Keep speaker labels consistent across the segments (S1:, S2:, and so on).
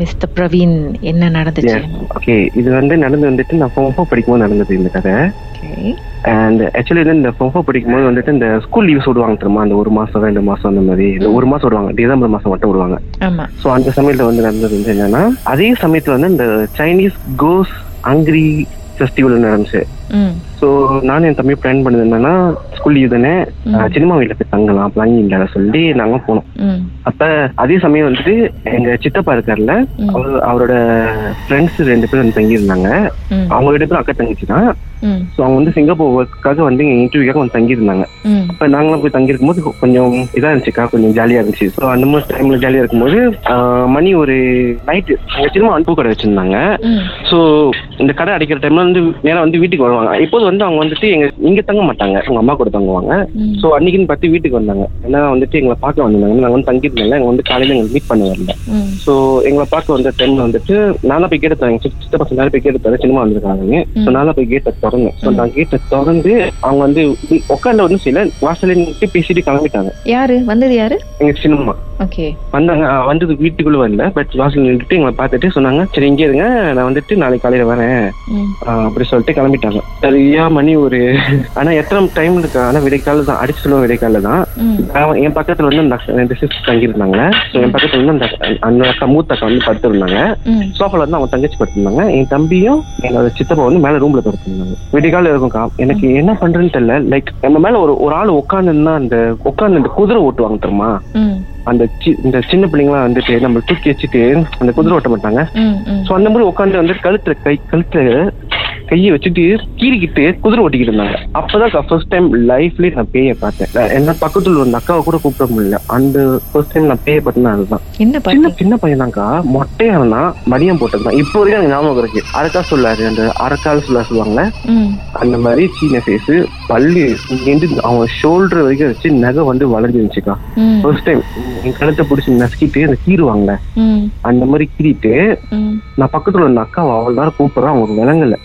S1: Mister Praveen என்ன நடந்துச்சு?
S2: Okay இது வந்து நடந்து வந்துட்டு நான் ஃபோன் ஃபோர் படிக்கும்போது நடந்தது இந்த கதை. அண்ட் ஆக்சுவலி வந்து இந்த ஃபோன் ஃபோர் படிக்கும்போது வந்துட்டு இந்த ஸ்கூல் லீவ்ஸ் விடுவாங்க தெரியுமா? அந்த ஒரு மாசம் ரெண்டு மாசம் அந்த மாதிரி. இந்த ஒரு மாசம் விடுவாங்க. டிசம்பர் மாசம் மட்டும் விடுவாங்க. ஸோ அந்த சமயத்துல வந்து நடந்தது வந்து என்னன்னா அதே சமயத்துல வந்து இந்த சைனீஸ் கோஸ் அங்கிரி ஃபெஸ்டிவல் நடந்துச்சு. ஸோ நானும் என் தம்பி பிளான் பண்ணது என்னன்னா ஸ்கூல் லீவ் தானே. சினிமா வீட்டில் போய் தங்கலாம் பிளான் இல்ல சொல்லி நாங்க போனோம். அப்ப அதே சமயம் வந்துட்டு எங்க சித்தப்பா இருக்கார்ல. அவர் அவரோட ஃப்ரெண்ட்ஸ் ரெண்டு பேரும் வந்து தங்கியிருந்தாங்க. அவங்க ரெண்டு பேரும் அக்கா தங்கச்சி தான். ஸோ அவங்க வந்து சிங்கப்பூர் ஒர்க்காக வந்து எங்க இன்டர்வியூக்காக வந்து தங்கியிருந்தாங்க. அப்ப நாங்களும் போய் தங்கியிருக்கும் போது கொஞ்சம் இதா இருந்துச்சுக்கா கொஞ்சம் ஜாலியா இருந்துச்சு. ஸோ அந்த மாதிரி டைம்ல ஜாலியா இருக்கும்போது மணி ஒரு நைட்டு எங்க சினிமா அன்பு கடை வச்சிருந்தாங்க. ஸோ இந்த கடை அடிக்கிற டைம்ல வந்து நேரா வந்து வீட்டுக்கு வருவாங்க. இப்போது வந்து அவங்க வந்துட்டு எங்க இங்க தங்க மாட்டாங்க. அவங்க அம்மா கூட தங்குவாங்க. ஸோ அன்னைக்குன்னு பார்த்து வீட்டுக்கு வந்தாங்க. ஏன்னா வந்துட்டு எங்களை பார்க்க வந்தாங்க நாங்கள் வந்து தங்கியிருந்தாங்க எங்க வந்து காலையில எங்களை மீட் பண்ண வரல. ஸோ எங்களை பார்க்க வந்த டைம்ல வந்துட்டு நான் போய் கேட்டு தரேன் சித்த பசங்க போய் கேட்டு தரேன் சினிமா வந்திருக்காங்க ஸோ நான் போய் கேட்டை திறந்தேன். ஸோ நான் கேட்டை திறந்து அவங்க வந்து உட்காந்து வந்து சில வாசல்ல நின்று பேசிட்டு கிளம்பிட்டாங்க.
S1: யாரு? வந்தது யாரு?
S2: எங்க சினிமா வந்தாங்க வந்தது வீட்டுக்குள்ள வரல பட் வாசல் நின்றுட்டு எங்களை பார்த்துட்டு சொன்னாங்க சரி இங்கே இருங்க நான் வந்துட்டு நாளைக்கு காலையில வரேன். அப்படி சொல்லிட்டு கிளம்பிட்டாங்க. சரியா மணி ஒரு ஆனா எத்தனை டைம் இருக்கு? ஆனா விடைக்கால தான் அடிச்சு சொல்லுவோம் விடைக்கால தான். என் பக்கத்துல வந்து அந்த சிஸ்டர் தங்கியிருந்தாங்க. என் பக்கத்துல வந்து அந்த அந்த அக்கா மூத்த அக்கா வந்து படுத்திருந்தாங்க. சோஃபால வந்து அவங்க தங்கச்சி படுத்திருந்தாங்க. என் தம்பியும் என்னோட சித்தப்பா வந்து மேல ரூம்ல படுத்திருந்தாங்க. விடிகால இருக்கும்க்கா எனக்கு என்ன பண்றேன்னு தெரியல. லைக் நம்ம மேல ஒரு ஒரு ஆள் உட்காந்துன்னா அந்த உட்காந்து அந்த குதிரை ஓட்டுவாங்க தெரியுமா? அந்த சி- இந்த சின்ன பிள்ளைங்களாம் வந்துட்டு நம்ம தூக்கி வச்சுட்டு அந்த குதிரை ஓட்ட மாட்டாங்க. ஸோ அந்த மாதிரி உட்காந்து வந்து கழுத்துல கை கழுத்துல கையை வச்சுட்டு கீறிக்கிட்டு குதிரை ஓட்டிக்கிட்டு இருந்தாங்க. அப்பதான் ஃபர்ஸ்ட் டைம் லைஃப்லயே நான் பேயை பார்த்தேன். என்ன பக்கத்துல ஒரு அக்காவை கூட கூப்பிட முடியல. அந்த ஃபர்ஸ்ட் டைம் நான் பேயை பார்த்தேன்னா அதுதான்.
S1: என்ன
S2: சின்ன
S1: பாட்டி?
S2: சின்ன பையனாக்கா மொட்டையானா மடியம் போட்டதுதான். இப்போ வரைக்கும் எனக்கு ஞாபகம் இருக்கு. அரக்கா சொல்லாரு அந்த அரக்கால் சொல்ல சொல்லுவாங்கல்ல? அந்த மாதிரி சீன ஃபேஸ் பல்லு இங்கேருந்து அவங்க ஷோல்டர் வரைக்கும் வச்சு நகை வந்து வளைஞ்சிருந்துச்சுக்கா
S1: ம்.
S2: ஃபர்ஸ்ட் டைம் என் கழுத்தை பிடிச்சி நசுக்கிட்டு அந்த கீறுவாங்கல்ல? அந்த மாதிரி கீறிட்டு நான் பக்கத்துல இருந்த அக்கா அவ்வளோ நேரம் கூப்பிடுறேன். அவங்க விளங்கல.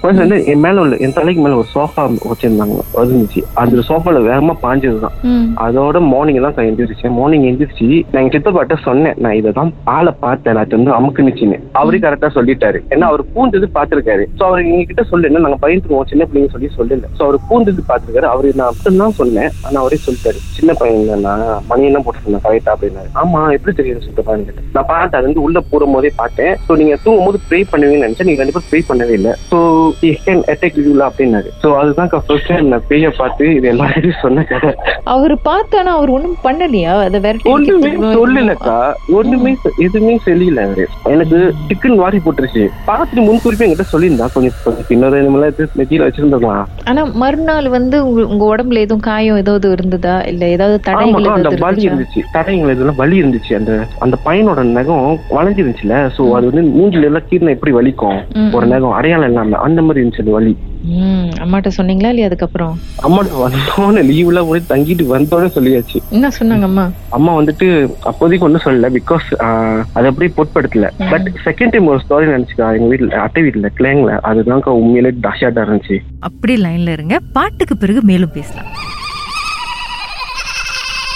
S2: ஃபர்ஸ்ட் வந்து என் மேல உள்ள என் தலைக்கு மேல ஒரு சோஃபா வச்சிருந்தாங்க. இருந்துச்சு அந்த சோஃபால வேகமா பாஞ்சதுதான். அதோட மார்னிங் தான் எந்திரிச்சேன். மார்னிங் எந்திரிச்சு நான் எங்க சித்தப்பாட்ட சொன்னேன். நான் இதை தான் பாலை பார்த்தேன். நான் வந்து அமுக்குனுச்சுன்னு அவரே கரெக்டா சொல்லிட்டாரு. ஏன்னா அவர் பூந்தது பார்த்திருக்காரு. சோ அவர் எங்க கிட்ட சொல்லு என்ன நாங்க பயந்துருவோம். சின்ன பிள்ளைங்க சொல்லி சொல்லல. சோ அவர் பூந்தது பார்த்திருக்காரு. அவரு நான் மட்டும் தான் சொன்னேன். ஆனா அவரே சொல்லிட்டாரு. சின்ன பையன் நான் மணி என்ன போட்டு சொன்னேன் கரெக்டா அப்படின்னாரு. ஆமா எப்படி தெரியும் சித்தப்பான்னு கேட்டேன் நான் பார்த்தேன் அது வந்து உள்ள போற போதே பார்த்தேன். சோ நீங்க தூங்கும் போது ப்ரே பண்ணுவீங்கன்னு நினைச்சேன். நீங்க கண்டிப்பா ப்ரே பண்ணவே இல்லை. சோ கேன் அட்டாக் அப்படின்னாரு. அதுதான் ஃபர்ஸ்ட் டைம் நான் பேய பார்த்து இது எல்லாருக்கும் சொன்ன கதை.
S1: அவர் பார்த்தானா அவர் ஒண்ணும் பண்ணலையா? அதை விரட்டி
S2: ஒண்ணுமே சொல்லலக்கா. ஒண்ணுமே எதுவுமே சொல்லல அவரு. எனக்கு சிக்கன் வாரி போட்டுருச்சு. பார்த்துட்டு முன்குறிப்பு என்கிட்ட சொல்லியிருந்தா. கொஞ்சம் கொஞ்சம் பின்னரை நம்மளாம் எடுத்து நெத்தியில வச்சிருந்தோம்
S1: ஆனா மறுநாள் வந்து உங்க உடம்புல எதுவும் காயம் ஏதாவது இருந்ததா? இல்ல ஏதாவது தடைகள்
S2: அந்த வலி
S1: இருந்துச்சா?
S2: தடைங்கள் இதெல்லாம் வலி இருந்துச்சு. அந்த அந்த பையனோட நகம் வளைஞ்சிருந்துச்சுல. சோ அது வந்து மூஞ்சில எல்லாம் கீழே எப்படி வலிக்கும். ஒரு நகம் அடையாளம் இல்லாம. அந்த மாதிரி இருந்துச்சு வலி.
S1: ம் அம்மாட்ட சொன்னீங்களா இல்லையா அதுக்கப்புறம்?
S2: அம்மாட்ட வந்தோன்னு லீவ்ல போய் தங்கிட்டு வந்தோடனே சொல்லியாச்சு.
S1: என்ன சொன்னாங்க அம்மா?
S2: அம்மா வந்துட்டு அப்போதைக்கு ஒன்றும் சொல்லல பிகாஸ் அது அப்படியே பொருட்படுத்தல. பட் செகண்ட் டைம் ஒரு ஸ்டோரி நினைச்சுக்கா எங்க வீட்டுல அட்டை வீட்டுல கிளைங்ல அதுதான்க்கா உண்மையிலே டஷாட்டா இருந்துச்சு.
S3: அப்படி லைன்ல இருங்க. பாட்டுக்கு பிறகு மேலும் பேசலாம்.